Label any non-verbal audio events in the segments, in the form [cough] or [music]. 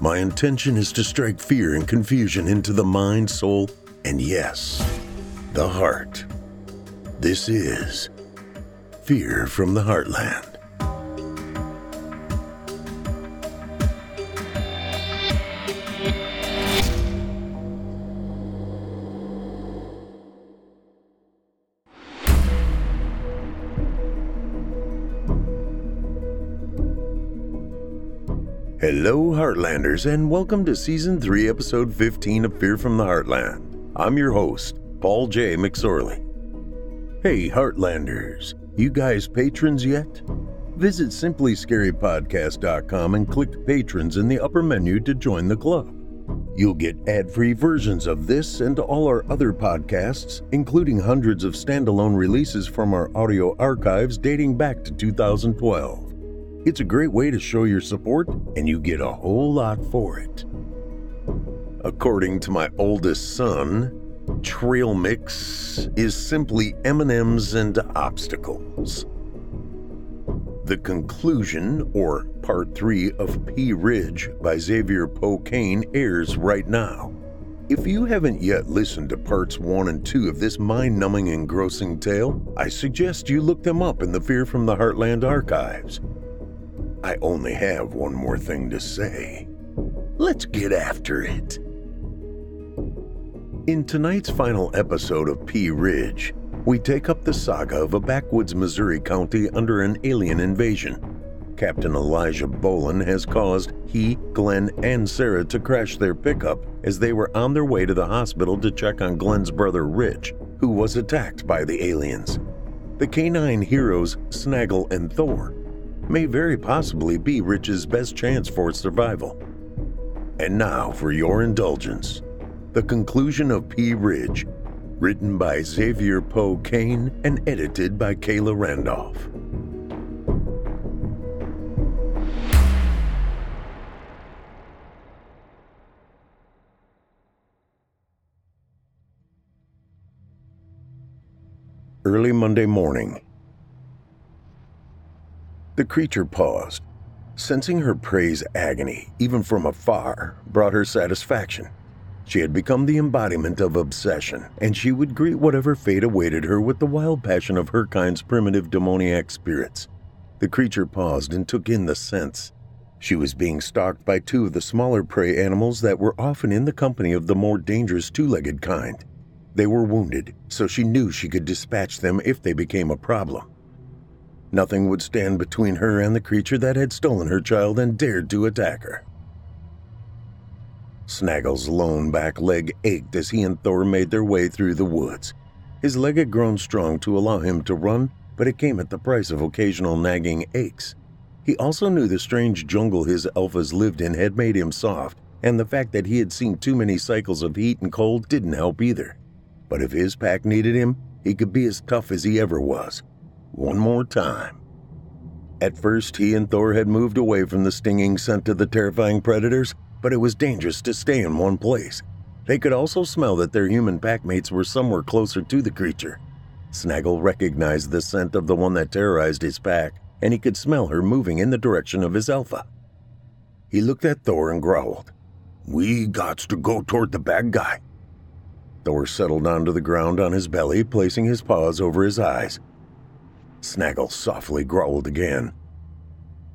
My intention is to strike fear and confusion into the mind, soul, and yes, the heart. This is Fear from the Heartland. Hello, Heartlanders, and welcome to Season 3, Episode 15 of Fear from the Heartland. I'm your host, Paul J. McSorley. Hey, Heartlanders, you guys patrons yet? Visit simplyscarypodcast.com and click Patrons in the upper menu to join the club. You'll get ad free versions of this and all our other podcasts, including hundreds of standalone releases from our audio archives dating back to 2012. It's a great way to show your support, and you get a whole lot for it. According to my oldest son, trail mix is simply M&Ms and obstacles. The conclusion, or part 3 of Pea Ridge by Xavier Poe Kane airs right now. If you haven't yet listened to parts 1 and 2 of this mind numbing, engrossing tale, I suggest you look them up in the Fear from the Heartland archives. I only have one more thing to say. Let's get after it. In tonight's final episode of Pea Ridge, we take up the saga of a backwoods Missouri county under an alien invasion. Captain Elijah Boelyn has caused he, Glenn, and Sarah to crash their pickup as they were on their way to the hospital to check on Glenn's brother Rich, who was attacked by the aliens. The canine heroes Snaggle and Thor may very possibly be Rich's best chance for survival. And now, for your indulgence, the conclusion of Pea Ridge, written by Xavier Poe Kane and edited by Kayla Randolph. Early Monday morning, the creature paused. Sensing her prey's agony, even from afar, brought her satisfaction. She had become the embodiment of obsession, and she would greet whatever fate awaited her with the wild passion of her kind's primitive demoniac spirits. The creature paused and took in the scents. She was being stalked by two of the smaller prey animals that were often in the company of the more dangerous two legged kind. They were wounded, so she knew she could dispatch them if they became a problem. Nothing would stand between her and the creature that had stolen her child and dared to attack her. Snaggle's lone back leg ached as he and Thor made their way through the woods. His leg had grown strong to allow him to run, but it came at the price of occasional nagging aches. He also knew the strange jungle his alphas lived in had made him soft, and the fact that he had seen too many cycles of heat and cold didn't help either. But if his pack needed him, he could be as tough as he ever was one more time. At first, he and Thor had moved away from the stinging scent of the terrifying predators, but it was dangerous to stay in one place. They could also smell that their human packmates were somewhere closer to the creature. Snaggle recognized the scent of the one that terrorized his pack, and he could smell her moving in the direction of his alpha. He looked at Thor and growled, We gots to go toward the bad guy. Thor settled onto the ground on his belly, placing his paws over his eyes. Snaggle softly growled again.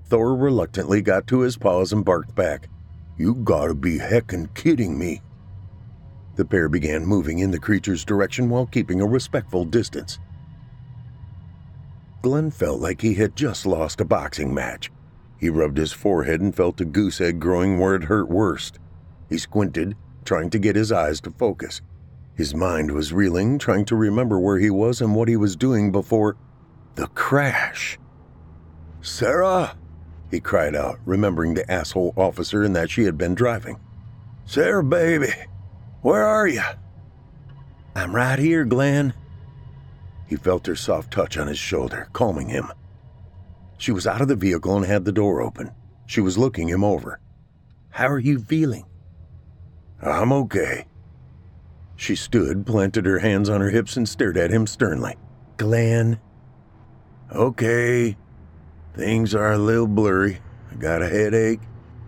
Thor reluctantly got to his paws and barked back. You gotta be heckin' kidding me. The pair began moving in the creature's direction while keeping a respectful distance. Glenn felt like he had just lost a boxing match. He rubbed his forehead and felt a goose egg growing where it hurt worst. He squinted, trying to get his eyes to focus. His mind was reeling, trying to remember where he was and what he was doing before the crash. Sarah? he cried out, remembering the asshole officer and that she had been driving. Sarah, baby, where are you? I'm right here, Glenn. He felt her soft touch on his shoulder, calming him. She was out of the vehicle and had the door open. She was looking him over. How are you feeling? I'm okay. She stood, planted her hands on her hips, and stared at him sternly. Glenn. Okay. Things are a little blurry. I got a headache.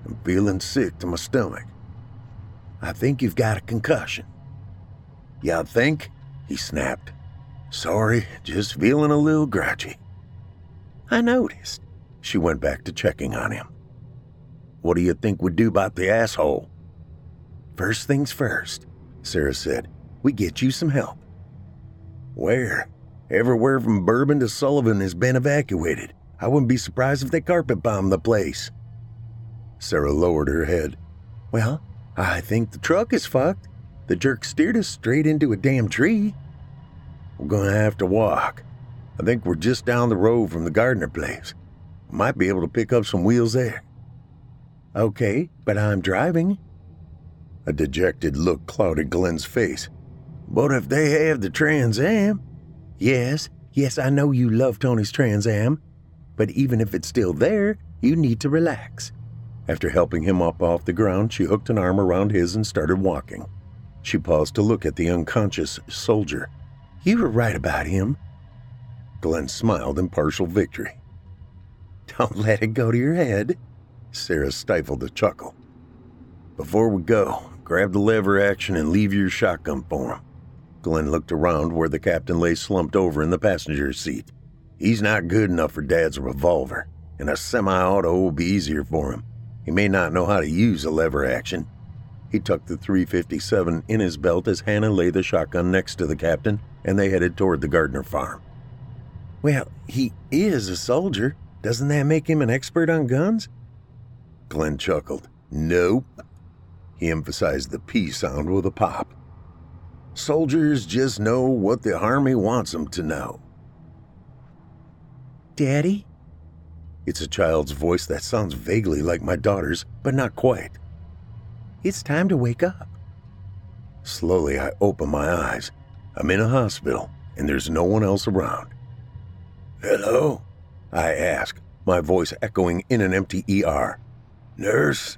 I'm feeling sick to my stomach. I think you've got a concussion. You think? He snapped. Sorry, just feeling a little grouchy. I noticed. She went back to checking on him. What do you think we'd do about the asshole? First things first, Sarah said. We get you some help. Where? Everywhere from Bourbon to Sullivan has been evacuated. I wouldn't be surprised if they carpet bombed the place. Sarah lowered her head. Well, I think the truck is fucked. The jerk steered us straight into a damn tree. We're gonna have to walk. I think we're just down the road from the Gardner place. Might be able to pick up some wheels there. Okay, but I'm driving. A dejected look clouded Glenn's face. But if they have the Trans Am? Yes, yes, I know you love Tony's Trans Am. But even if it's still there, you need to relax. After helping him up off the ground, she hooked an arm around his and started walking. She paused to look at the unconscious soldier. You were right about him. Glenn smiled in partial victory. Don't let it go to your head. Sarah stifled a chuckle. Before we go, grab the lever action and leave your shotgun for him. Glenn looked around where the captain lay slumped over in the passenger seat. He's not good enough for Dad's revolver, and a semi auto will be easier for him. He may not know how to use a lever action. He tucked the 357 in his belt as Hannah laid the shotgun next to the captain, and they headed toward the Gardner farm. Well, he is a soldier. Doesn't that make him an expert on guns? Glenn chuckled. Nope. He emphasized the P sound with a pop. Soldiers just know what the Army wants them to know. Daddy? It's a child's voice that sounds vaguely like my daughter's, but not quite. It's time to wake up. Slowly, I open my eyes. I'm in a hospital, and there's no one else around. Hello? I ask, my voice echoing in an empty ER. Nurse?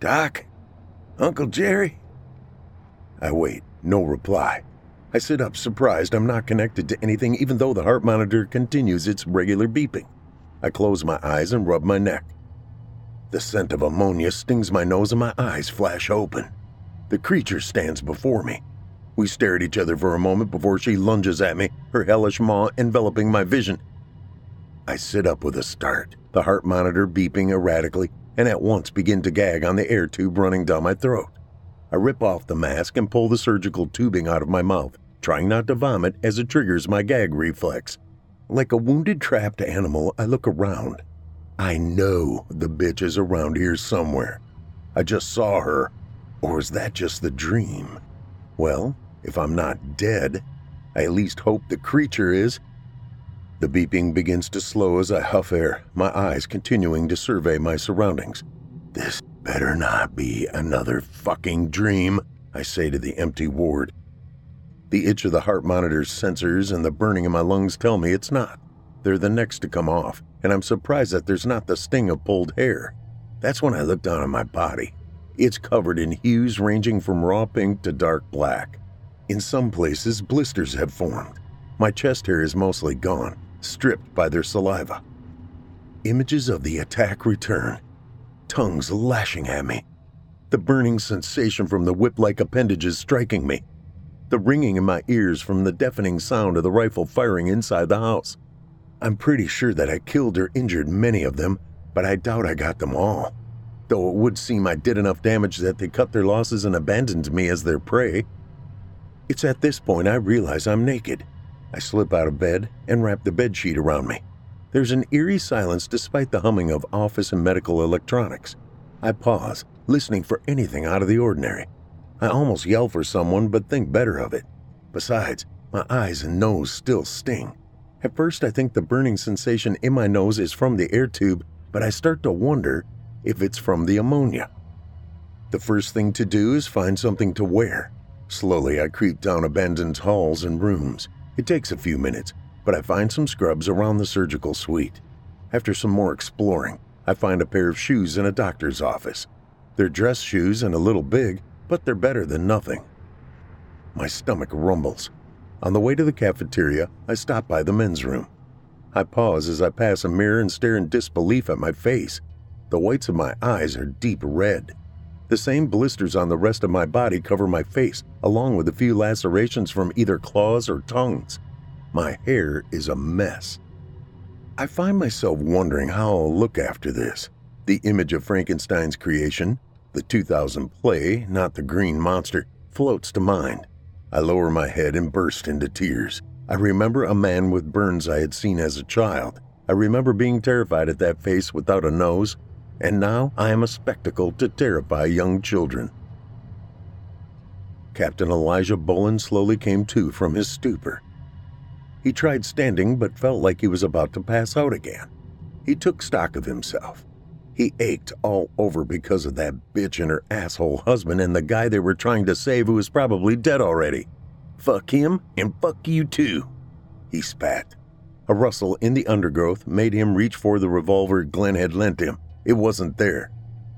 Doc? Uncle Jerry? I wait, no reply. I sit up, surprised I'm not connected to anything, even though the heart monitor continues its regular beeping. I close my eyes and rub my neck. The scent of ammonia stings my nose and my eyes flash open. The creature stands before me. We stare at each other for a moment before she lunges at me, her hellish maw enveloping my vision. I sit up with a start, the heart monitor beeping erratically, and at once begin to gag on the air tube running down my throat. I rip off the mask and pull the surgical tubing out of my mouth, trying not to vomit as it triggers my gag reflex. Like a wounded, trapped animal, I look around. I know the bitch is around here somewhere. I just saw her. Or is that just the dream? Well, if I'm not dead, I at least hope the creature is. The beeping begins to slow as I huff air, my eyes continuing to survey my surroundings. This better not be another fucking dream, I say to the empty ward. The itch of the heart monitor's sensors and the burning in my lungs tell me it's not. They're the next to come off, and I'm surprised that there's not the sting of pulled hair. That's when I look down at my body. It's covered in hues ranging from raw pink to dark black. In some places, blisters have formed. My chest hair is mostly gone, stripped by their saliva. Images of the attack return, tongues lashing at me, the burning sensation from the whip like appendages striking me, the ringing in my ears from the deafening sound of the rifle firing inside the house. I'm pretty sure that I killed or injured many of them, but I doubt I got them all. Though it would seem I did enough damage that they cut their losses and abandoned me as their prey. It's at this point I realize I'm naked. I slip out of bed and wrap the bed sheet around me. There's an eerie silence despite the humming of office and medical electronics. I pause, listening for anything out of the ordinary. I almost yell for someone, but think better of it. Besides, my eyes and nose still sting. At first, I think the burning sensation in my nose is from the air tube, but I start to wonder if it's from the ammonia. The first thing to do is find something to wear. Slowly, I creep down abandoned halls and rooms. It takes a few minutes, but I find some scrubs around the surgical suite. After some more exploring, I find a pair of shoes in a doctor's office. They're dress shoes and a little big, but they're better than nothing. My stomach rumbles. On the way to the cafeteria, I stop by the men's room. I pause as I pass a mirror and stare in disbelief at my face. The whites of my eyes are deep red. The same blisters on the rest of my body cover my face, along with a few lacerations from either claws or tongues. My hair is a mess. I find myself wondering how I'll look after this. The image of Frankenstein's creation, the 2000 play, not the green monster, floats to mind. I lower my head and burst into tears. I remember a man with burns I had seen as a child. I remember being terrified at that face without a nose, and now I am a spectacle to terrify young children. Captain Elijah Boelyn slowly came to from his stupor. He tried standing but felt like he was about to pass out again. He took stock of himself. He ached all over because of that bitch and her asshole husband and the guy they were trying to save who was probably dead already. Fuck him and fuck you too, he spat. A rustle in the undergrowth made him reach for the revolver Glenn had lent him. It wasn't there.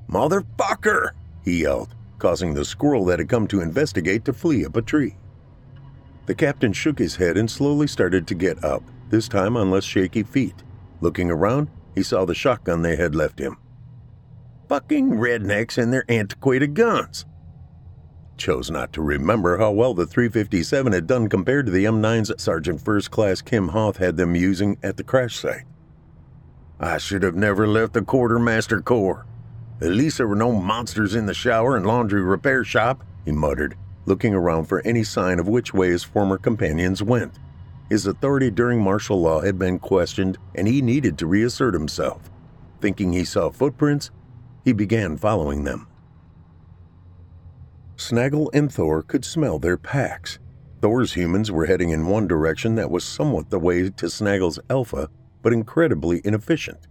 Motherfucker! he yelled, causing the squirrel that had come to investigate to flee up a tree. The captain shook his head and slowly started to get up, this time on less shaky feet. Looking around, he saw the shotgun they had left him. Fucking rednecks and their antiquated guns chose not to remember how well the 357 had done compared to the M9s Sergeant First Class Kim Hoth had them using at the crash site. I should have never left the quartermaster corps. At least there were no monsters in the shower and laundry repair shop, he muttered, looking around for any sign of which way his former companions went. His authority during martial law had been questioned, and he needed to reassert himself. Thinking he saw footprints, he began following them. Snaggle and Thor could smell their packs. Thor's humans were heading in one direction that was somewhat the way to Snaggle's Alpha, but incredibly inefficient.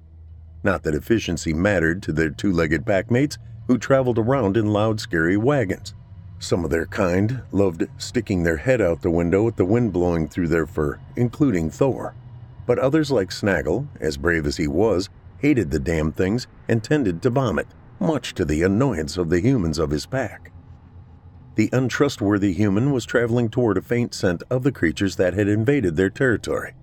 Not that efficiency mattered to their two legged packmates who traveled around in loud, scary wagons. Some of their kind loved sticking their head out the window with the wind blowing through their fur, including Thor. But others, like Snaggle, as brave as he was, hated the damn things and tended to vomit, much to the annoyance of the humans of his pack. The untrustworthy human was traveling toward a faint scent of the creatures that had invaded their territory.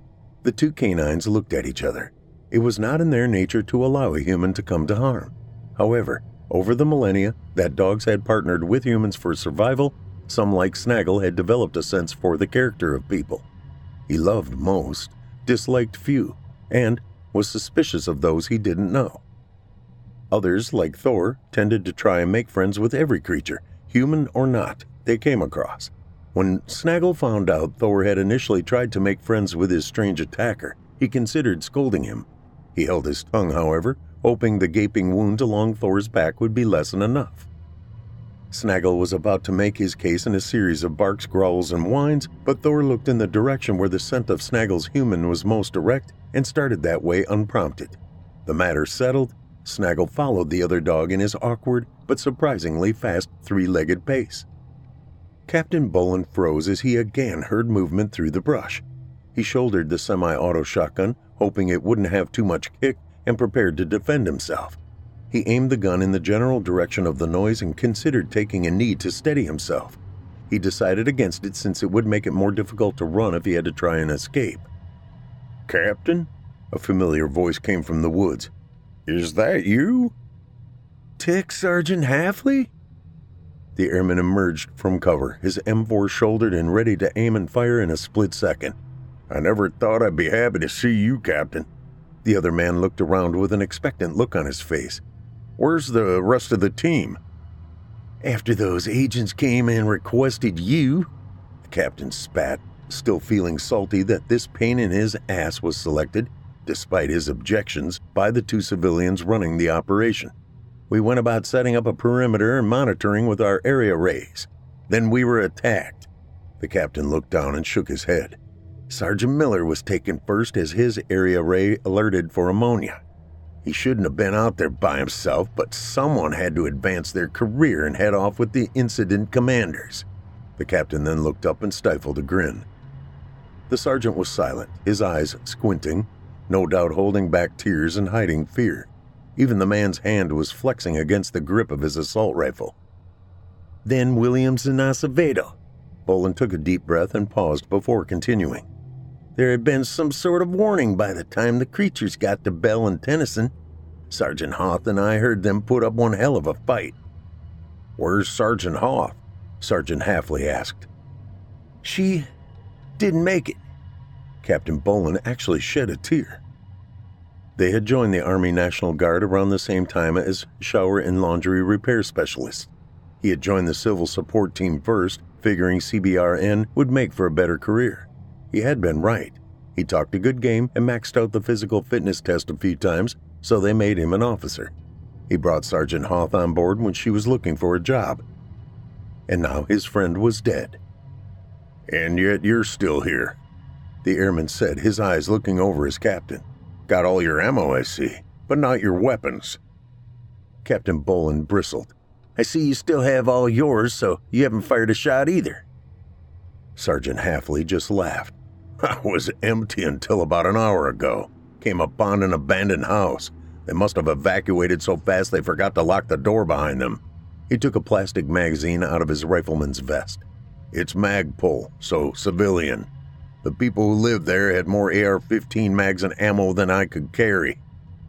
The two canines looked at each other. It was not in their nature to allow a human to come to harm. However, over the millennia that dogs had partnered with humans for survival, some like Snaggle had developed a sense for the character of people. He loved most, disliked few, and was suspicious of those he didn't know. Others, like Thor, tended to try and make friends with every creature human or not, they came across. When Snaggle found out Thor had initially tried to make friends with his strange attacker, he considered scolding him. He held his tongue, however, hoping the gaping wound along Thor's back would be less than enough. Snaggle was about to make his case in a series of barks, growls, and whines, but Thor looked in the direction where the scent of Snaggle's human was most direct and started that way unprompted. The matter settled, Snaggle followed the other dog in his awkward but surprisingly fast three legged pace. Captain Boelyn froze as he again heard movement through the brush. He shouldered the semi auto shotgun, hoping it wouldn't have too much kick, and prepared to defend himself. He aimed the gun in the general direction of the noise and considered taking a knee to steady himself. He decided against it since it would make it more difficult to run if he had to try and escape. Captain? A familiar voice came from the woods. Is that you? Tech Sergeant Halfley? The airman emerged from cover, his M4 shouldered and ready to aim and fire in a split second. I never thought I'd be happy to see you, Captain. The other man looked around with an expectant look on his face. Where's the rest of the team? After those agents came and requested you, the captain spat, still feeling salty that this pain in his ass was selected despite his objections, by the two civilians running the operation. We went about setting up a perimeter and monitoring with our AreaRAEs. Then we were attacked. The captain looked down and shook his head. Sergeant Miller was taken first as his AreaRAE alerted for ammonia. He shouldn't have been out there by himself, but someone had to advance their career and head off with the incident commanders. The captain then looked up and stifled a grin. The sergeant was silent, his eyes squinting, no doubt holding back tears and hiding fear. Even the man's hand was flexing against the grip of his assault rifle. Then Williams and Acevedo. Boelyn took a deep breath and paused before continuing. There had been some sort of warning by the time the creatures got to Bell and Tennyson. Sergeant Hoth and I heard them put up one hell of a fight. Where's Sergeant Hoth? Sergeant Halfley asked. She didn't make it. Captain Boelyn actually shed a tear. They had joined the Army National Guard around the same time as shower and laundry repair specialists. He had joined the civil support team first, figuring CBRN would make for a better career. He had been right. He talked a good game and maxed out the physical fitness test a few times, so they made him an officer. He brought Sergeant Hoth on board when she was looking for a job. And now his friend was dead. And yet you're still here, the airman said, his eyes looking over his captain. Got all your ammo, I see, but not your weapons. Captain Boelyn bristled. I see you still have all yours, so you haven't fired a shot either. Sergeant Halfley just laughed. [laughs] I was empty until about an hour ago. Came upon an abandoned house. They must have evacuated so fast they forgot to lock the door behind them. He took a plastic magazine out of his rifleman's vest. It's Magpul, so civilian. The people who lived there had more AR 15 mags and ammo than I could carry.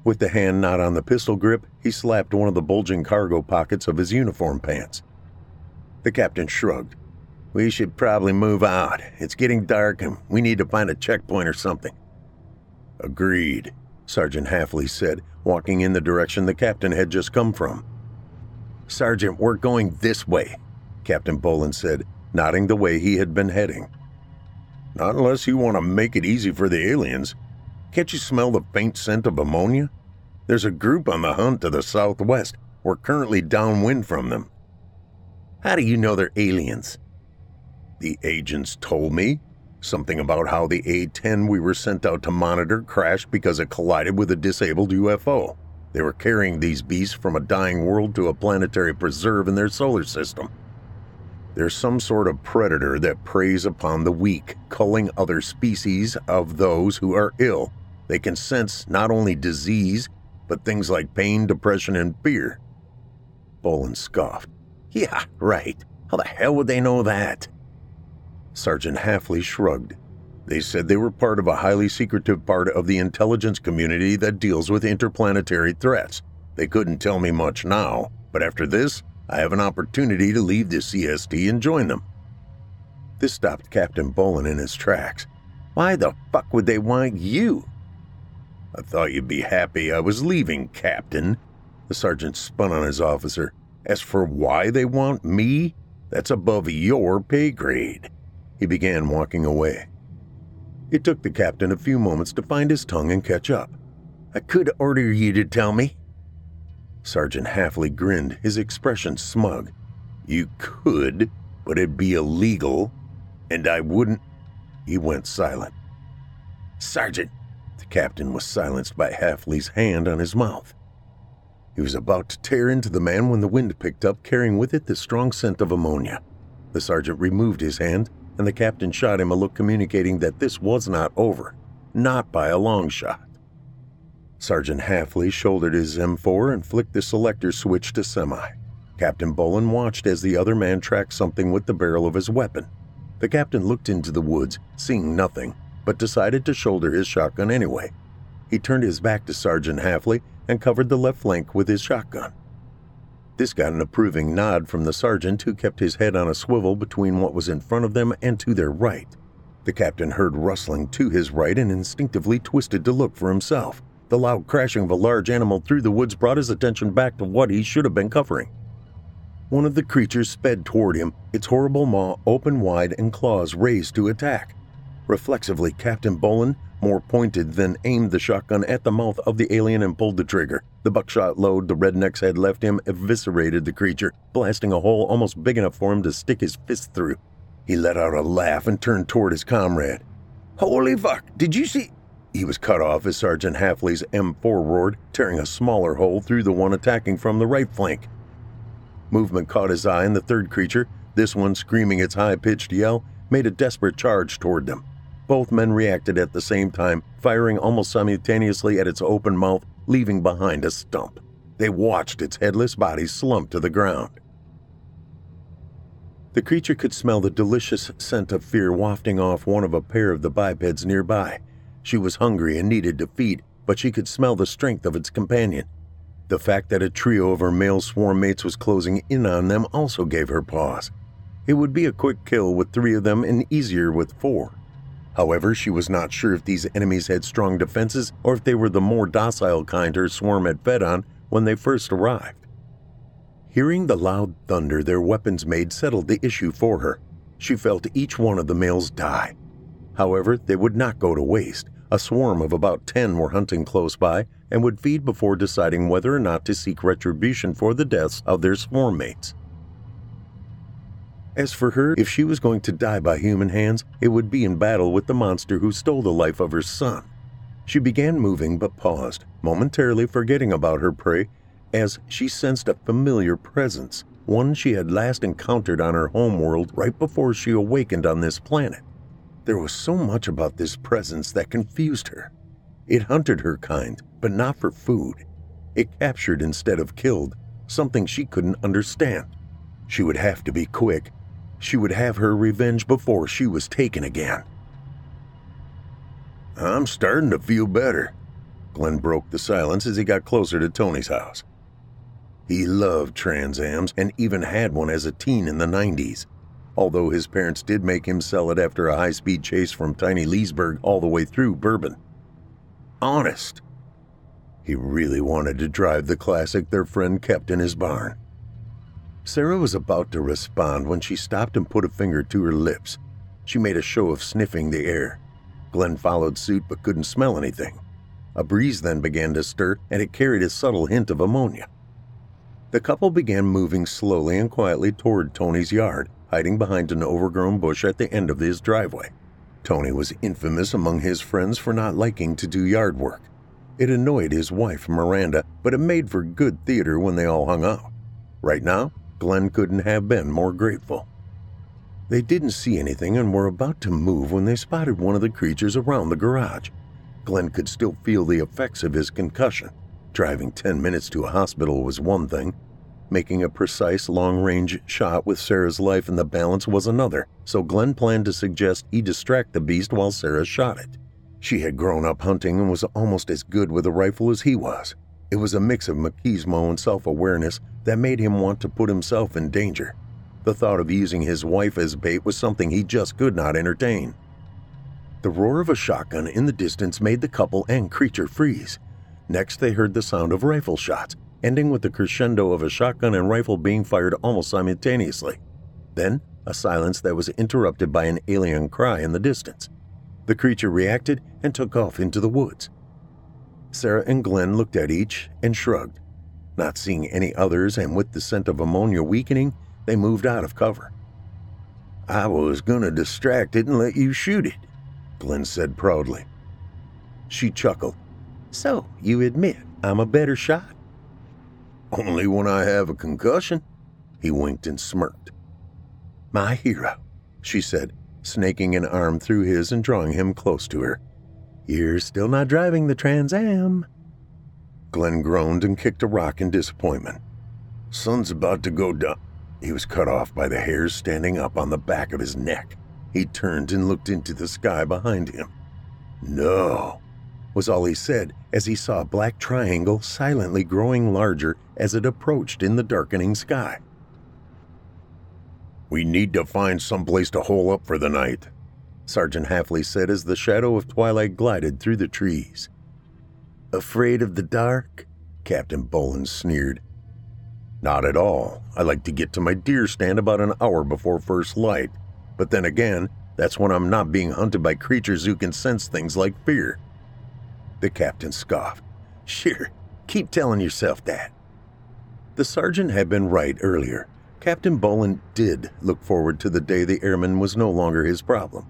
With the hand not on the pistol grip, he slapped one of the bulging cargo pockets of his uniform pants. The captain shrugged. We should probably move out. It's getting dark and we need to find a checkpoint or something. Agreed, Sergeant Halfley said, walking in the direction the captain had just come from. Sergeant, we're going this way, Captain Boelyn said, nodding the way he had been heading. Not unless you want to make it easy for the aliens. Can't you smell the faint scent of ammonia? There's a group on the hunt to the southwest. We're currently downwind from them. How do you know they're aliens? The agents told me something about how the A 10 we were sent out to monitor crashed because it collided with a disabled UFO. They were carrying these beasts from a dying world to a planetary preserve in their solar system. There's some sort of predator that preys upon the weak, culling other species of those who are ill. They can sense not only disease, but things like pain, depression, and fear. Boelyn scoffed. Yeah, right. How the hell would they know that? Sergeant Hafley shrugged. They said they were part of a highly secretive part of the intelligence community that deals with interplanetary threats. They couldn't tell me much now, but after this, I have an opportunity to leave the CST and join them. This stopped Captain Boelyn in his tracks. Why the fuck would they want you? I thought you'd be happy I was leaving, Captain. The sergeant spun on his officer. As for why they want me, that's above your pay grade. He began walking away. It took the captain a few moments to find his tongue and catch up. I could order you to tell me. Sergeant Halfley grinned, his expression smug. You could, but it'd be illegal, and I wouldn't. He went silent. Sergeant, the captain was silenced by Halfley's hand on his mouth. He was about to tear into the man when the wind picked up, carrying with it the strong scent of ammonia. The sergeant removed his hand and the captain shot him a look communicating that this was not over, not by a long shot. Sergeant Halfley shouldered his M4 and flicked the selector switch to semi. Captain Boelyn watched as the other man tracked something with the barrel of his weapon. The captain looked into the woods, seeing nothing, but decided to shoulder his shotgun anyway. He turned his back to Sergeant Halfley and covered the left flank with his shotgun. This got an approving nod from the sergeant, who kept his head on a swivel between what was in front of them and to their right. The captain heard rustling to his right and instinctively twisted to look for himself. The loud crashing of a large animal through the woods brought his attention back to what he should have been covering. One of the creatures sped toward him, its horrible maw open wide and claws raised to attack. Reflexively, Captain Boelyn more pointed than aimed the shotgun at the mouth of the alien and pulled the trigger. The buckshot load the rednecks had left him eviscerated the creature, blasting a hole almost big enough for him to stick his fist through. He let out a laugh and turned toward his comrade. Holy fuck, did you see? He was cut off as Sergeant Halfley's M4 roared, tearing a smaller hole through the one attacking from the right flank. Movement caught his eye, and the third creature, this one screaming its high pitched yell, made a desperate charge toward them. Both men reacted at the same time, firing almost simultaneously at its open mouth, leaving behind a stump. They watched its headless body slump to the ground. The creature could smell the delicious scent of fear wafting off one of a pair of the bipeds nearby. She was hungry and needed to feed, but she could smell the strength of its companion. The fact that a trio of her male swarm mates was closing in on them also gave her pause. It would be a quick kill with three of them and easier with four. However, she was not sure if these enemies had strong defenses or if they were the more docile kind her swarm had fed on when they first arrived. Hearing the loud thunder their weapons made settled the issue for her. She felt each one of the males die. However, they would not go to waste. A swarm of about 10 were hunting close by and would feed before deciding whether or not to seek retribution for the deaths of their swarm mates. As for her, if she was going to die by human hands, it would be in battle with the monster who stole the life of her son. She began moving but paused, momentarily forgetting about her prey, as she sensed a familiar presence, one she had last encountered on her homeworld right before she awakened on this planet. There was so much about this presence that confused her. It hunted her kind, but not for food. It captured instead of killed, something she couldn't understand. She would have to be quick. She would have her revenge before she was taken again. I'm starting to feel better. Glenn broke the silence as he got closer to Tony's house. He loved Trans Ams and even had one as a teen in the 90s, although his parents did make him sell it after a high speed chase from tiny Leasburg all the way through Bourbon. Honest. He really wanted to drive the classic their friend kept in his barn. Sarah was about to respond when she stopped and put a finger to her lips. She made a show of sniffing the air. Glenn followed suit but couldn't smell anything. A breeze then began to stir, and it carried a subtle hint of ammonia. The couple began moving slowly and quietly toward Tony's yard, hiding behind an overgrown bush at the end of his driveway. Tony was infamous among his friends for not liking to do yard work. It annoyed his wife, Miranda, but it made for good theater when they all hung out. Right now, Glenn couldn't have been more grateful. They didn't see anything and were about to move when they spotted one of the creatures around the garage. Glenn could still feel the effects of his concussion. Driving 10 minutes to a hospital was one thing. Making a precise long range shot with Sarah's life in the balance was another, so Glenn planned to suggest he distract the beast while Sarah shot it. She had grown up hunting and was almost as good with a rifle as he was. It was a mix of machismo and self awareness that made him want to put himself in danger. The thought of using his wife as bait was something he just could not entertain. The roar of a shotgun in the distance made the couple and creature freeze. Next, they heard the sound of rifle shots, ending with the crescendo of a shotgun and rifle being fired almost simultaneously. Then, a silence that was interrupted by an alien cry in the distance. The creature reacted and took off into the woods. Sarah and Glenn looked at each and shrugged. Not seeing any others and with the scent of ammonia weakening, they moved out of cover. I was to distract it and let you shoot it, Glenn said proudly. She chuckled. So, you admit I'm a better shot? Only when I have a concussion, he winked and smirked. My hero, she said, snaking an arm through his and drawing him close to her. You're still not driving the Trans Am. Glenn groaned and kicked a rock in disappointment. Sun's about to go down. He was cut off by the hairs standing up on the back of his neck. He turned and looked into the sky behind him. No, was all he said as he saw a black triangle silently growing larger as it approached in the darkening sky. We need to find some place to hole up for the night, Sergeant Hafley said as the shadow of twilight glided through the trees. Afraid of the dark? Captain Boelyn sneered. Not at all. I like to get to my deer stand about an hour before first light. But then again, that's when I'm not being hunted by creatures who can sense things like fear. The captain scoffed. Sure, keep telling yourself that. The sergeant had been right earlier. Captain Boelyn did look forward to the day the airman was no longer his problem.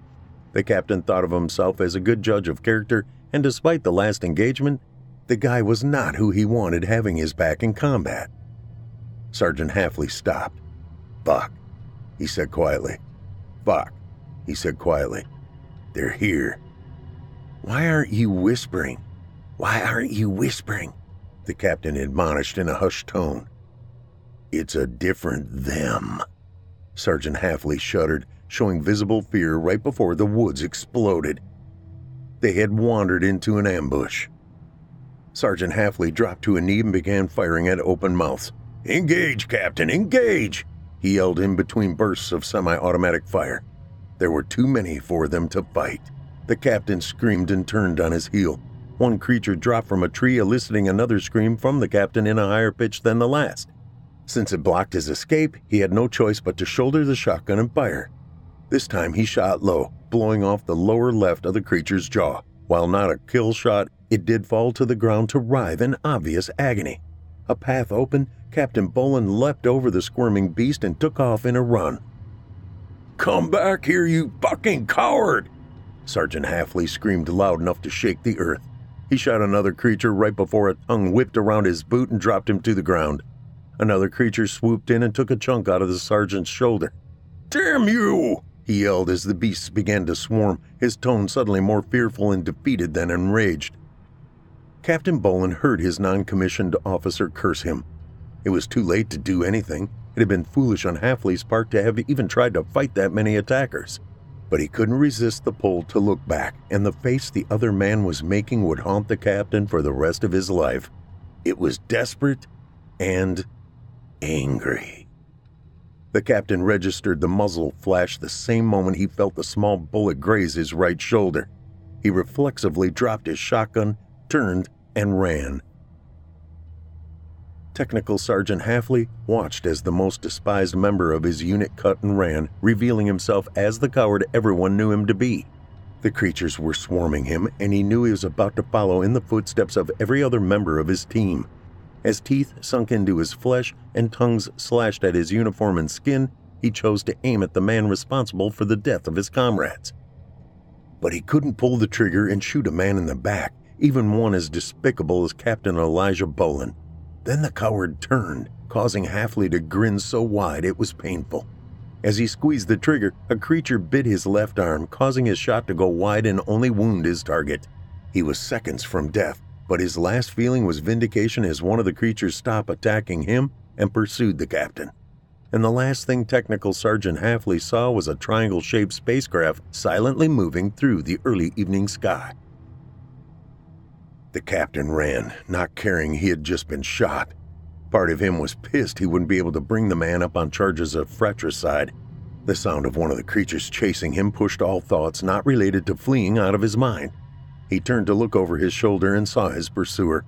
The captain thought of himself as a good judge of character and despite the last engagement, the guy was not who he wanted having his back in combat. Sergeant Halfley stopped. Fuck, he said quietly. Fuck, he said quietly. They're here. Why aren't you whispering? Why aren't you whispering? The captain admonished in a hushed tone. It's a different them. Sergeant Halfley shuddered, showing visible fear right before the woods exploded. They had wandered into an ambush. Sergeant Halfley dropped to a knee and began firing at open mouths. Engage, Captain, engage! He yelled in between bursts of semi automatic fire. There were too many for them to fight. The captain screamed and turned on his heel. One creature dropped from a tree, eliciting another scream from the captain in a higher pitch than the last. Since it blocked his escape, he had no choice but to shoulder the shotgun and fire. This time he shot low, blowing off the lower left of the creature's jaw. While not a kill shot, it did fall to the ground to writhe in obvious agony. A path open, Captain Boelyn leapt over the squirming beast and took off in a run. Come back here, you fucking coward! Sergeant Halfley screamed loud enough to shake the earth. He shot another creature right before a tongue whipped around his boot and dropped him to the ground. Another creature swooped in and took a chunk out of the sergeant's shoulder. Damn you! He yelled as the beasts began to swarm, his tone suddenly more fearful and defeated than enraged. Captain Boelyn heard his non commissioned officer curse him. It was too late to do anything. It had been foolish on Halfley's part to have even tried to fight that many attackers. But he couldn't resist the pull to look back, and the face the other man was making would haunt the captain for the rest of his life. It was desperate and angry. The captain registered the muzzle flash the same moment he felt the small bullet graze his right shoulder. He reflexively dropped his shotgun, turned, and ran. Technical Sergeant Halfley watched as the most despised member of his unit cut and ran, revealing himself as the coward everyone knew him to be. The creatures were swarming him, and he knew he was about to follow in the footsteps of every other member of his team. As teeth sunk into his flesh and tongues slashed at his uniform and skin, he chose to aim at the man responsible for the death of his comrades. But he couldn't pull the trigger and shoot a man in the back, even one as despicable as Captain Elijah Boelyn. Then the coward turned, causing Halfley to grin so wide it was painful. As he squeezed the trigger, a creature bit his left arm, causing his shot to go wide and only wound his target. He was seconds from death, but his last feeling was vindication as one of the creatures stopped attacking him and pursued the captain. And the last thing Technical Sergeant Halfley saw was a triangle shaped spacecraft silently moving through the early evening sky. The captain ran, not caring he had just been shot. Part of him was pissed he wouldn't be able to bring the man up on charges of fratricide. The sound of one of the creatures chasing him pushed all thoughts not related to fleeing out of his mind. He turned to look over his shoulder and saw his pursuer.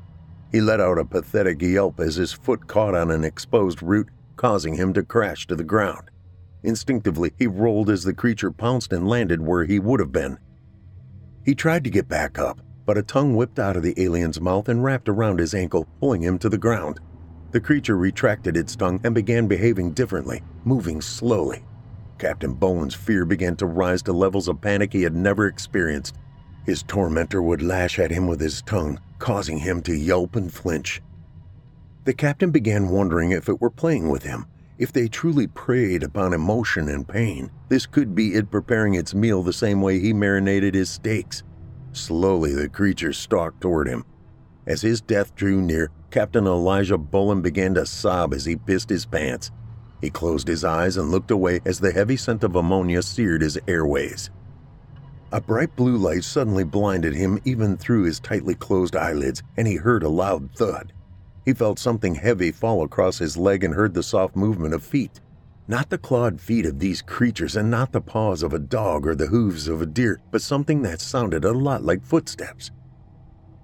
He let out a pathetic yelp as his foot caught on an exposed root, causing him to crash to the ground. Instinctively, he rolled as the creature pounced and landed where he would have been. He tried to get back up, but a tongue whipped out of the alien's mouth and wrapped around his ankle, pulling him to the ground. The creature retracted its tongue and began behaving differently, moving slowly. Captain Boelyn's fear began to rise to levels of panic he had never experienced. His tormentor would lash at him with his tongue, causing him to yelp and flinch. The captain began wondering if it were playing with him. If they truly preyed upon emotion and pain, this could be it preparing its meal the same way he marinated his steaks. Slowly, the creature stalked toward him. As his death drew near, Captain Elijah Boelyn began to sob as he pissed his pants. He closed his eyes and looked away as the heavy scent of ammonia seared his airways. A bright blue light suddenly blinded him even through his tightly closed eyelids, and he heard a loud thud. He felt something heavy fall across his leg and heard the soft movement of feet. Not the clawed feet of these creatures and not the paws of a dog or the hooves of a deer, but something that sounded a lot like footsteps.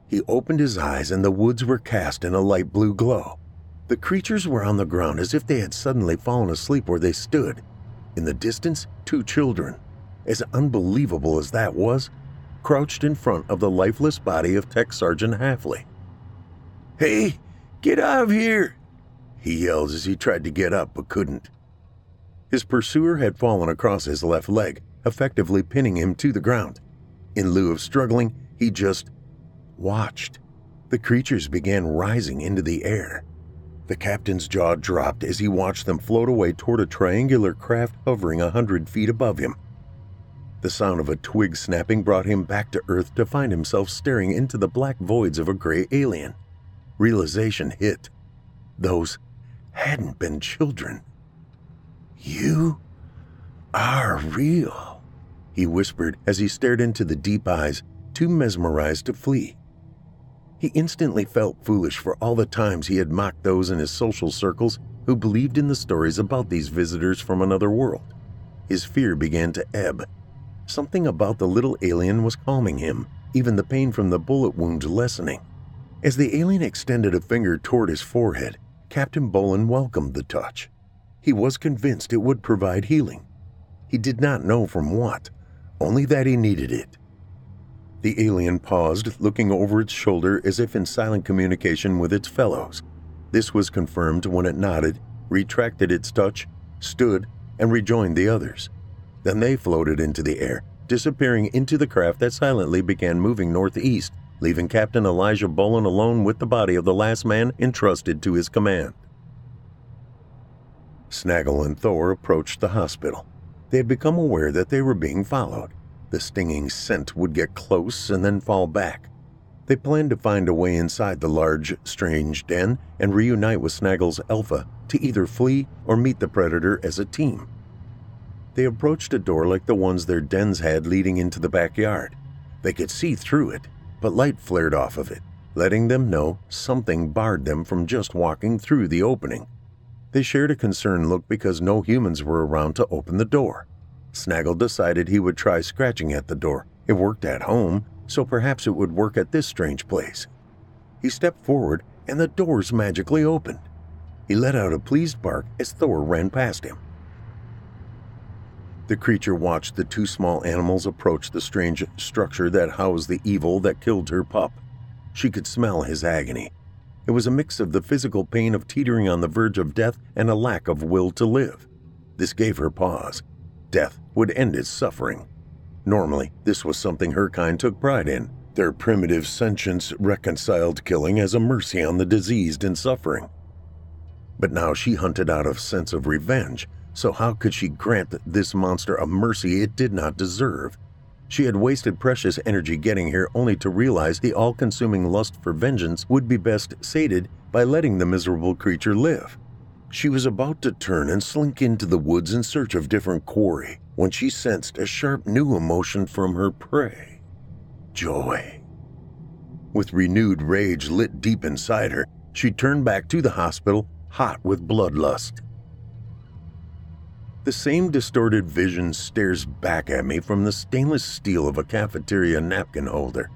He opened his eyes and the woods were cast in a light blue glow. The creatures were on the ground as if they had suddenly fallen asleep where they stood. In the distance, two children, as unbelievable as that was, crouched in front of the lifeless body of Tech Sergeant Halfley. Hey, get out of here! He yells as he tried to get up but couldn't. His pursuer had fallen across his left leg, effectively pinning him to the ground. In lieu of struggling, he just watched. The creatures began rising into the air. The captain's jaw dropped as he watched them float away toward a triangular craft hovering a hundred feet above him. The sound of a twig snapping brought him back to Earth to find himself staring into the black voids of a gray alien. Realization hit. Those hadn't been children. You are real, he whispered as he stared into the deep eyes, too mesmerized to flee. He instantly felt foolish for all the times he had mocked those in his social circles who believed in the stories about these visitors from another world. His fear began to ebb. Something about the little alien was calming him, even the pain from the bullet wound lessening. As the alien extended a finger toward his forehead, Captain Boelyn welcomed the touch. He was convinced it would provide healing. He did not know from what, only that he needed it. The alien paused, looking over its shoulder as if in silent communication with its fellows. This was confirmed when it nodded, retracted its touch, stood, and rejoined the others. Then they floated into the air, disappearing into the craft that silently began moving northeast, leaving Captain Elijah Boelyn alone with the body of the last man entrusted to his command. Snaggle and Thor approached the hospital. They had become aware that they were being followed. The stinging scent would get close and then fall back. They planned to find a way inside the large, strange den and reunite with Snaggle's Alpha to either flee or meet the predator as a team. They approached a door like the ones their dens had leading into the backyard. They could see through it, but light flared off of it, letting them know something barred them from just walking through the opening. They shared a concerned look because no humans were around to open the door. Snaggle decided he would try scratching at the door. It worked at home, so perhaps it would work at this strange place. He stepped forward, and the doors magically opened. He let out a pleased bark as Thor ran past him. The creature watched the two small animals approach the strange structure that housed the evil that killed her pup. She could smell his agony. It was a mix of the physical pain of teetering on the verge of death and a lack of will to live. This gave her pause, death would end his suffering. Normally, this was something her kind took pride in. Their primitive sentience reconciled killing as a mercy on the diseased and suffering. But now she hunted out a sense of revenge, so how could she grant this monster a mercy it did not deserve? She had wasted precious energy getting here only to realize the all consuming lust for vengeance would be best sated by letting the miserable creature live. She was about to turn and slink into the woods in search of different quarry when she sensed a sharp new emotion from her prey joy. With renewed rage lit deep inside her, she turned back to the hospital, hot with bloodlust. The same distorted vision stares back at me from the stainless steel of a cafeteria napkin holder.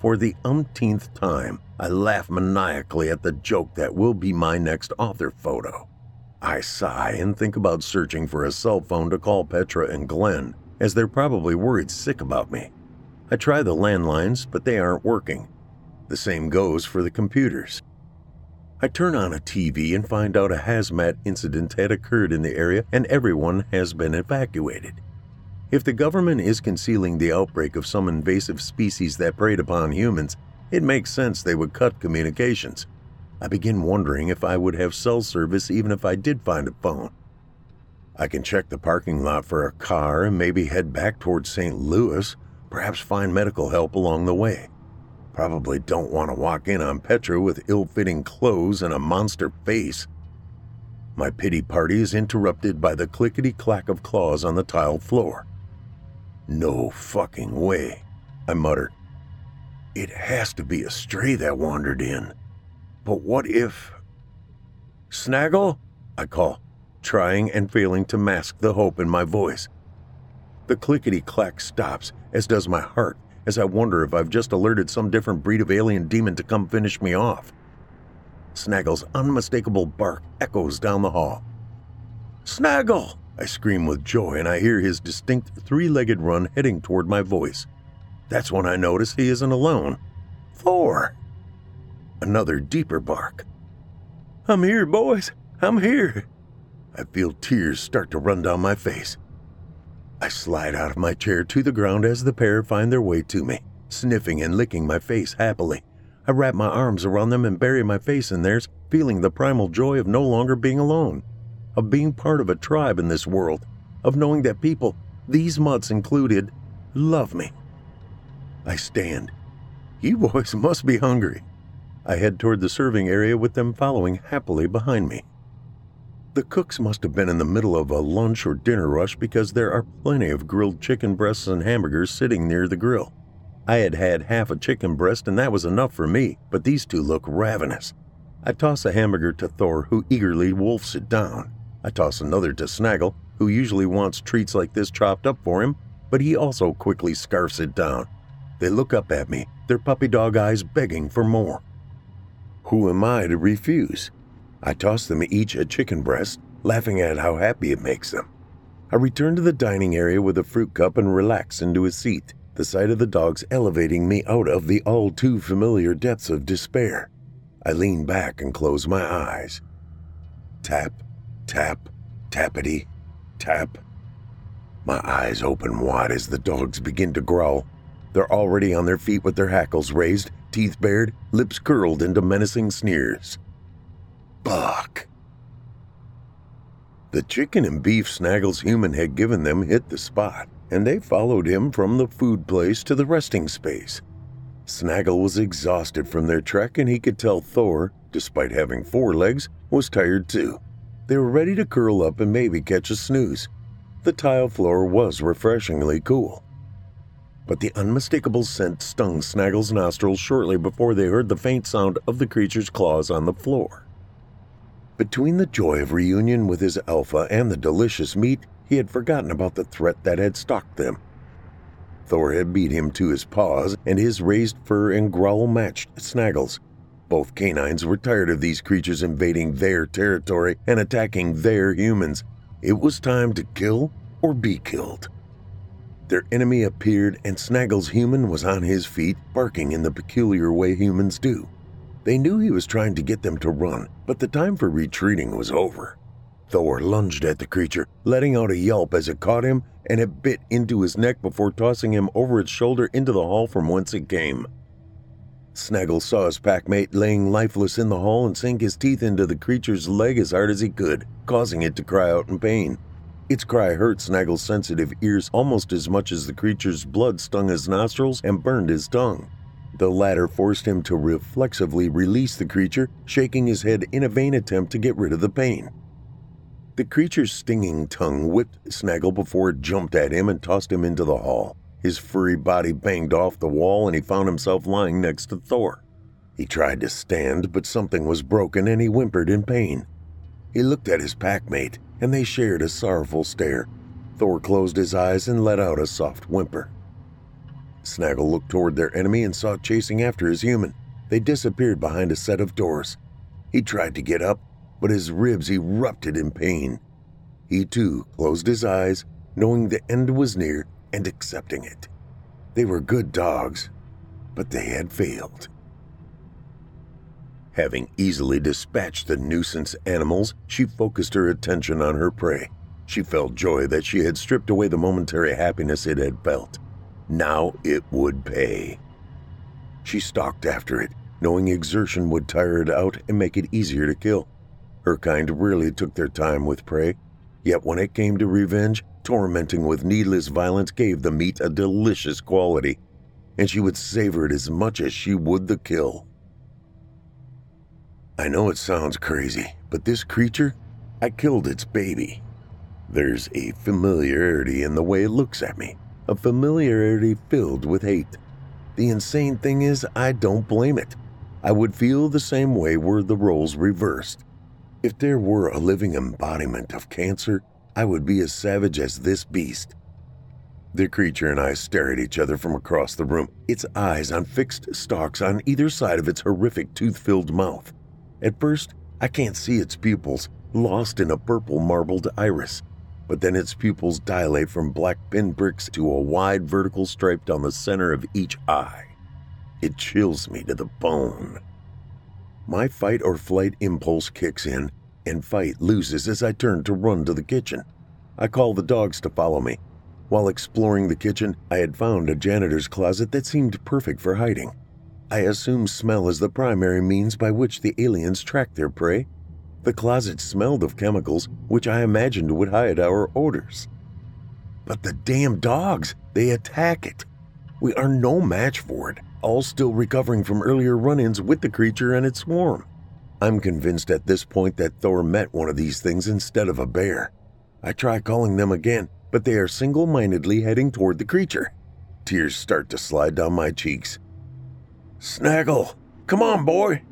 For the umpteenth time, I laugh maniacally at the joke that will be my next author photo. I sigh and think about searching for a cell phone to call Petra and Glen, as they're probably worried sick about me. I try the landlines, but they aren't working. The same goes for the computers. I turn on a TV and find out a hazmat incident had occurred in the area and everyone has been evacuated. If the government is concealing the outbreak of some invasive species that preyed upon humans, it makes sense they would cut communications. I begin wondering if I would have cell service even if I did find a phone. I can check the parking lot for a car and maybe head back towards St. Louis, perhaps find medical help along the way. Probably don't want to walk in on Petra with ill fitting clothes and a monster face. My pity party is interrupted by the clickety clack of claws on the tiled floor. No fucking way, I mutter. It has to be a stray that wandered in. But what if. Snaggle? I call, trying and failing to mask the hope in my voice. The clickety clack stops, as does my heart, as I wonder if I've just alerted some different breed of alien demon to come finish me off. Snaggle's unmistakable bark echoes down the hall. Snaggle! I scream with joy, and I hear his distinct three legged run heading toward my voice. That's when I notice he isn't alone. Thor! Another deeper bark. I'm here, boys. I'm here. I feel tears start to run down my face. I slide out of my chair to the ground as the pair find their way to me, sniffing and licking my face happily. I wrap my arms around them and bury my face in theirs, feeling the primal joy of no longer being alone, of being part of a tribe in this world, of knowing that people, these mutts included, love me. I stand. You boys must be hungry. I head toward the serving area with them following happily behind me. The cooks must have been in the middle of a lunch or dinner rush because there are plenty of grilled chicken breasts and hamburgers sitting near the grill. I had had half a chicken breast and that was enough for me, but these two look ravenous. I toss a hamburger to Thor, who eagerly wolfs it down. I toss another to Snaggle, who usually wants treats like this chopped up for him, but he also quickly scarfs it down. They look up at me, their puppy dog eyes begging for more. Who am I to refuse? I toss them each a chicken breast, laughing at how happy it makes them. I return to the dining area with a fruit cup and relax into a seat the sight of the dogs elevating me out of the all too familiar depths of despair. I lean back and close my eyes. Tap, tap, tappity, tap. My eyes open wide as the dogs begin to growl. They're already on their feet with their hackles raised, teeth bared, lips curled into menacing sneers. Buck. The chicken and beef Snaggle's human had given them hit the spot and they followed him from the food place to the resting space. Snaggle was exhausted from their trek, and he could tell Thor, despite having four legs, was tired too. They were ready to curl up and maybe catch a snooze. The tile floor was refreshingly cool. But the unmistakable scent stung Snaggle's nostrils shortly before they heard the faint sound of the creature's claws on the floor. Between the joy of reunion with his alpha and the delicious meat, he had forgotten about the threat that had stalked them. Thor had beat him to his paws, and his raised fur and growl matched Snaggle's. Both canines were tired of these creatures invading their territory and attacking their humans. It was time to kill or be killed. Their enemy appeared, and Snaggle's human was on his feet, barking in the peculiar way humans do. They knew he was trying to get them to run, but the time for retreating was over. Thor lunged at the creature, letting out a yelp as it caught him, and it bit into his neck before tossing him over its shoulder into the hall from whence it came. Snaggle saw his packmate laying lifeless in the hall and sink his teeth into the creature's leg as hard as he could, causing it to cry out in pain. Its cry hurt Snaggle's sensitive ears almost as much as the creature's blood stung his nostrils and burned his tongue. The latter forced him to reflexively release the creature, shaking his head in a vain attempt to get rid of the pain. The creature's stinging tongue whipped Snaggle before it jumped at him and tossed him into the hall. His furry body banged off the wall and he found himself lying next to Thor. He tried to stand, but something was broken and he whimpered in pain. He looked at his packmate and they shared a sorrowful stare. Thor closed his eyes and let out a soft whimper. Snaggle looked toward their enemy and saw it chasing after his human. They disappeared behind a set of doors. He tried to get up, but his ribs erupted in pain. He too closed his eyes, knowing the end was near and accepting it. They were good dogs, but they had failed. Having easily dispatched the nuisance animals, she focused her attention on her prey. She felt joy that she had stripped away the momentary happiness it had felt. Now it would pay. She stalked after it, knowing exertion would tire it out and make it easier to kill. Her kind rarely took their time with prey, yet when it came to revenge, tormenting with needless violence gave the meat a delicious quality, and she would savor it as much as she would the kill. I know it sounds crazy, but this creature, I killed its baby. There's a familiarity in the way it looks at me, a familiarity filled with hate. The insane thing is, I don't blame it. I would feel the same way were the roles reversed. If there were a living embodiment of cancer, I would be as savage as this beast. The creature and I stare at each other from across the room, its eyes on fixed stalks on either side of its horrific tooth filled mouth. At first, I can't see its pupils, lost in a purple marbled iris, but then its pupils dilate from black pinpricks to a wide vertical stripe down the center of each eye. It chills me to the bone. My fight or flight impulse kicks in, and fight loses as I turn to run to the kitchen. I call the dogs to follow me. While exploring the kitchen, I had found a janitor's closet that seemed perfect for hiding. I assume smell is the primary means by which the aliens track their prey. The closet smelled of chemicals, which I imagined would hide our odors. But the damn dogs, they attack it. We are no match for it, all still recovering from earlier run ins with the creature and its swarm. I'm convinced at this point that Thor met one of these things instead of a bear. I try calling them again, but they are single mindedly heading toward the creature. Tears start to slide down my cheeks. Snaggle, come on, boy.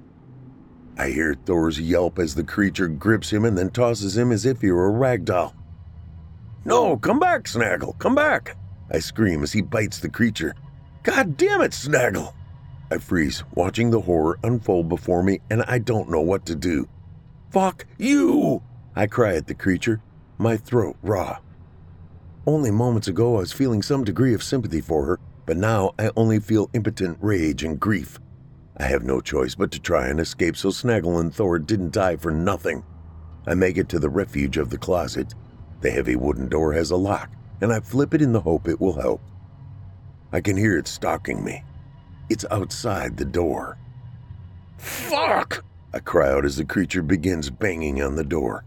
I hear Thor's yelp as the creature grips him and then tosses him as if he were a rag doll. No, come back, Snaggle, come back! I scream as he bites the creature. God damn it, Snaggle! I freeze, watching the horror unfold before me, and I don't know what to do. Fuck you! I cry at the creature, my throat raw. Only moments ago I was feeling some degree of sympathy for her, but now I only feel impotent rage and grief. I have no choice but to try and escape so Snaggle and Thor didn't die for nothing. I make it to the refuge of the closet. The heavy wooden door has a lock, and I flip it in the hope it will help. I can hear it stalking me. It's outside the door. Fuck! I cry out as the creature begins banging on the door.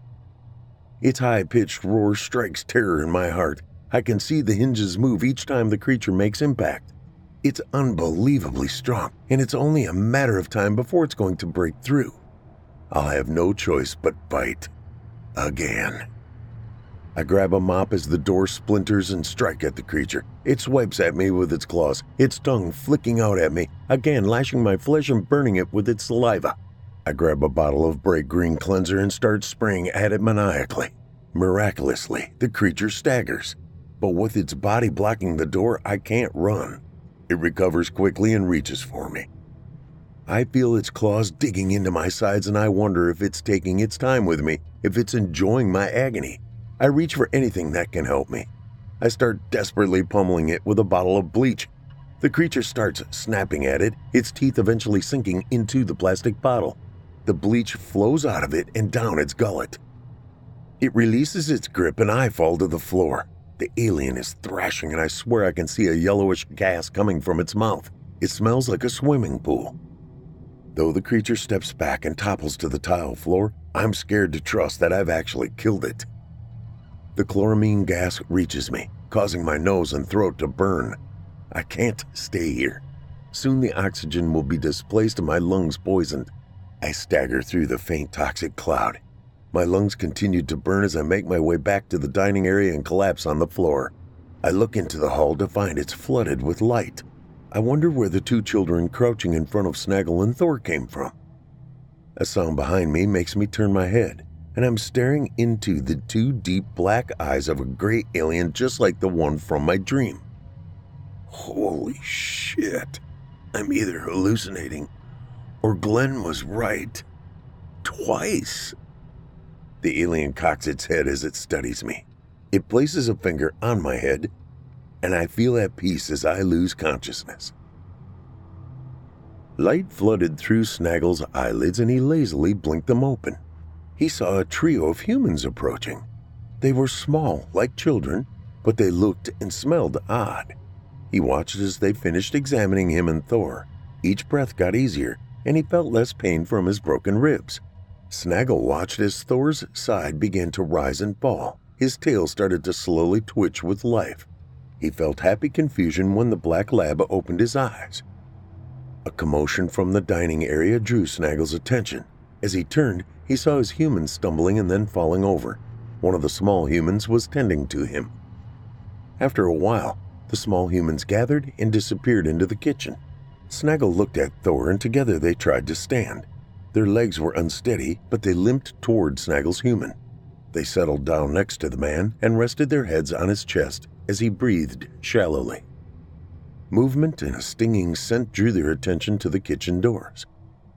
Its high pitched roar strikes terror in my heart. I can see the hinges move each time the creature makes impact. It's unbelievably strong, and it's only a matter of time before it's going to break through. I'll have no choice but bite. Again. I grab a mop as the door splinters and strike at the creature. It swipes at me with its claws, its tongue flicking out at me, again lashing my flesh and burning it with its saliva. I grab a bottle of bright green cleanser and start spraying at it maniacally. Miraculously, the creature staggers. But with its body blocking the door, I can't run. It recovers quickly and reaches for me. I feel its claws digging into my sides and I wonder if it's taking its time with me, if it's enjoying my agony. I reach for anything that can help me. I start desperately pummeling it with a bottle of bleach. The creature starts snapping at it, its teeth eventually sinking into the plastic bottle. The bleach flows out of it and down its gullet. It releases its grip and I fall to the floor. The alien is thrashing, and I swear I can see a yellowish gas coming from its mouth. It smells like a swimming pool. Though the creature steps back and topples to the tile floor, I'm scared to trust that I've actually killed it. The chloramine gas reaches me, causing my nose and throat to burn. I can't stay here. Soon the oxygen will be displaced and my lungs poisoned. I stagger through the faint toxic cloud. My lungs continue to burn as I make my way back to the dining area and collapse on the floor. I look into the hall to find it's flooded with light. I wonder where the two children crouching in front of Snaggle and Thor came from. A sound behind me makes me turn my head and I'm staring into the two deep black eyes of a gray alien just like the one from my dream. Holy shit. I'm either hallucinating or Glen was right. Twice. The alien cocks its head as it studies me. It places a finger on my head, and I feel at peace as I lose consciousness. Light flooded through Snaggle's eyelids, and he lazily blinked them open he saw a trio of humans approaching. They were small, like children, but they looked and smelled odd. He watched as they finished examining him and Thor. Each breath got easier, and he felt less pain from his broken ribs. Snaggle watched as Thor's side began to rise and fall. His tail started to slowly twitch with life. He felt happy confusion when the black lab opened his eyes. A commotion from the dining area drew Snaggle's attention. As he turned, he saw his humans stumbling and then falling over. One of the small humans was tending to him. After a while, the small humans gathered and disappeared into the kitchen. Snaggle looked at Thor and together they tried to stand. Their legs were unsteady, but they limped toward Snaggle's human. They settled down next to the man and rested their heads on his chest as he breathed shallowly. Movement and a stinging scent drew their attention to the kitchen doors.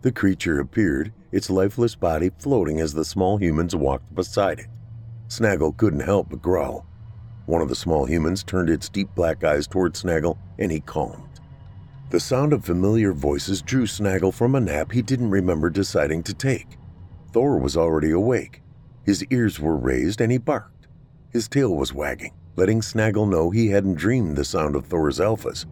The creature appeared, its lifeless body floating as the small humans walked beside it. Snaggle couldn't help but growl. One of the small humans turned its deep black eyes toward Snaggle, and he calmed. The sound of familiar voices drew Snaggle from a nap he didn't remember deciding to take. Thor was already awake. His ears were raised, and he barked. His tail was wagging, letting Snaggle know he hadn't dreamed the sound of Thor's alphas.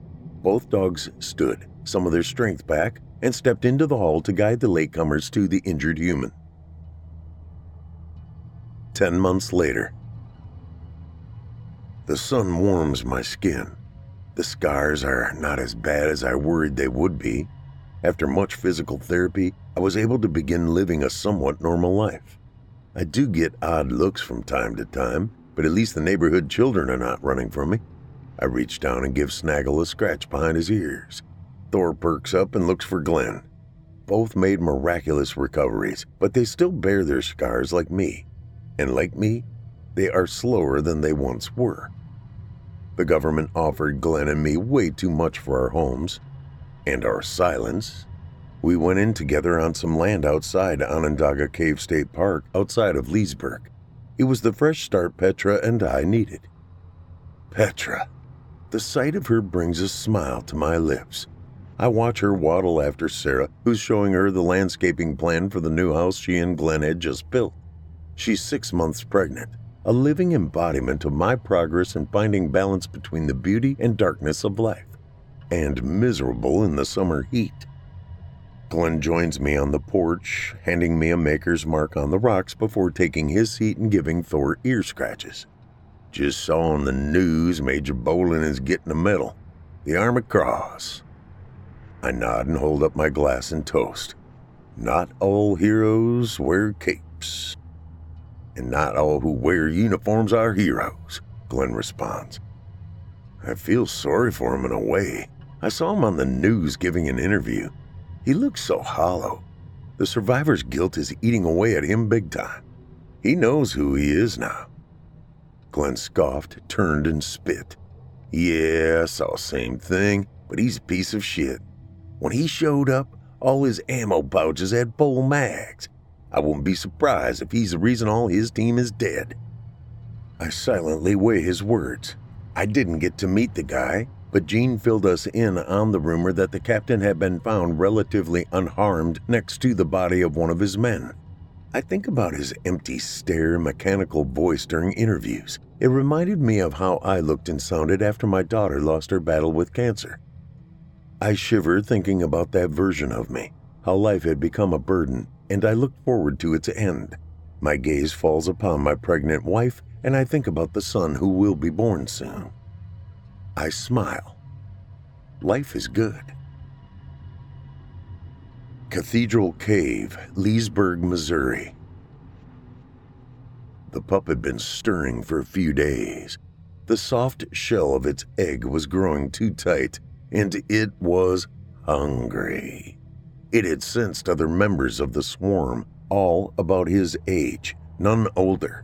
Both dogs stood, some of their strength back, and stepped into the hall to guide the latecomers to the injured human. Ten months later, the sun warms my skin. The scars are not as bad as I worried they would be. After much physical therapy, I was able to begin living a somewhat normal life. I do get odd looks from time to time, but at least the neighborhood children are not running from me. I reach down and give Snaggle a scratch behind his ears. Thor perks up and looks for Glen. Both made miraculous recoveries, but they still bear their scars like me. And like me, they are slower than they once were. The government offered Glen and me way too much for our homes and our silence. We went in together on some land outside Onondaga Cave State Park outside of Leasburg. It was the fresh start Petra and I needed. Petra. The sight of her brings a smile to my lips. I watch her waddle after Sarah, who's showing her the landscaping plan for the new house she and Glen had just built. She's six months pregnant a living embodiment of my progress in finding balance between the beauty and darkness of life, and miserable in the summer heat. Glen joins me on the porch, handing me a maker's mark on the rocks before taking his seat and giving Thor ear scratches. Just saw on the news Major Boelyn is getting a medal, the Army Cross. I nod and hold up my glass and toast. Not all heroes wear capes and not all who wear uniforms are heroes, Glen responds. I feel sorry for him in a way. I saw him on the news giving an interview. He looks so hollow. The survivor's guilt is eating away at him big time. He knows who he is now. Glenn scoffed, turned, and spit. Yeah, I saw same thing, but he's a piece of shit. When he showed up, all his ammo pouches had full mags. I wouldn't be surprised if he's the reason all his team is dead. I silently weigh his words. I didn't get to meet the guy, but Jean filled us in on the rumor that the captain had been found relatively unharmed next to the body of one of his men. I think about his empty stare, mechanical voice during interviews. It reminded me of how I looked and sounded after my daughter lost her battle with cancer. I shiver thinking about that version of me, how life had become a burden and I look forward to its end. My gaze falls upon my pregnant wife, and I think about the son who will be born soon. I smile. Life is good. Cathedral Cave, Leasburg, Missouri. The pup had been stirring for a few days. The soft shell of its egg was growing too tight, and it was hungry. It had sensed other members of the swarm, all about his age, none older.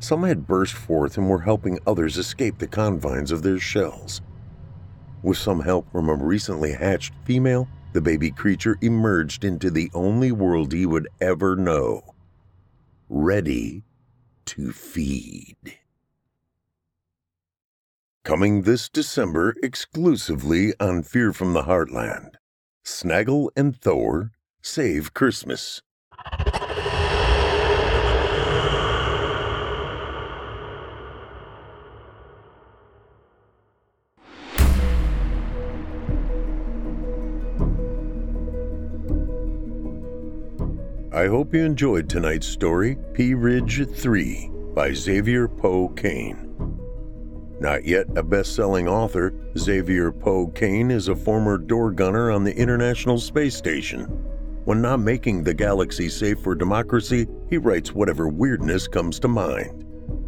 Some had burst forth and were helping others escape the confines of their shells. With some help from a recently hatched female, the baby creature emerged into the only world he would ever know ready to feed. Coming this December exclusively on Fear from the Heartland. Snaggle and Thor Save Christmas. I hope you enjoyed tonight's story, Pea Ridge 3 by Xavier Poe Kane. Not yet a best selling author, Xavier Poe Kane is a former door gunner on the International Space Station. When not making the galaxy safe for democracy, he writes whatever weirdness comes to mind.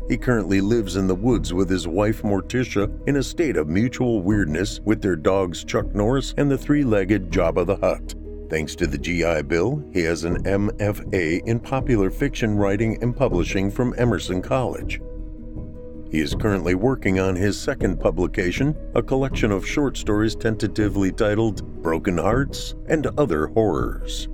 He currently lives in the woods with his wife Morticia in a state of mutual weirdness with their dogs Chuck Norris and the three legged Jabba the Hutt. Thanks to the GI Bill, he has an MFA in popular fiction writing and publishing from Emerson College. He is currently working on his second publication, a collection of short stories tentatively titled Broken Hearts and Other Horrors.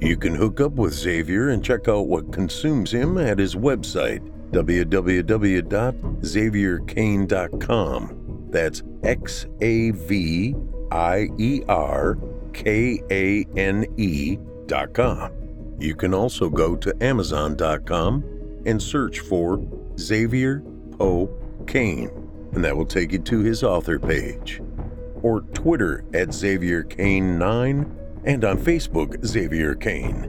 You can hook up with Xavier and check out what consumes him at his website, www.xavierkane.com. That's X A V I E R K A N E.com. You can also go to Amazon.com and search for Xavier O. Kane, and that will take you to his author page. or Twitter at Xavier Kane9 and on Facebook Xavier Kane.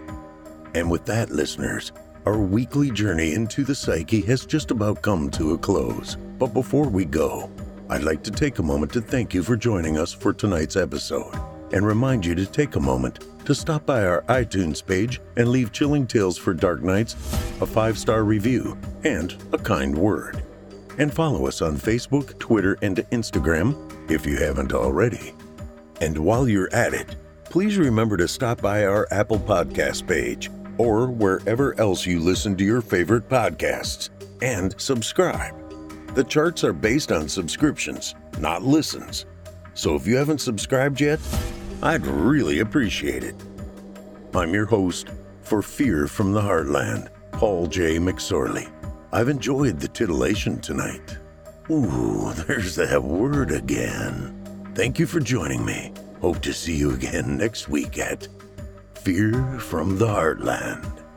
And with that, listeners, our weekly journey into the psyche has just about come to a close. But before we go, I'd like to take a moment to thank you for joining us for tonight's episode and remind you to take a moment to stop by our iTunes page and leave Chilling Tales for Dark Nights a five star review and a kind word. And follow us on Facebook, Twitter, and Instagram if you haven't already. And while you're at it, please remember to stop by our Apple Podcast page or wherever else you listen to your favorite podcasts and subscribe. The charts are based on subscriptions, not listens. So if you haven't subscribed yet, I'd really appreciate it. I'm your host for Fear from the Heartland, Paul J. McSorley. I've enjoyed the titillation tonight. Ooh, there's that word again. Thank you for joining me. Hope to see you again next week at Fear from the Heartland.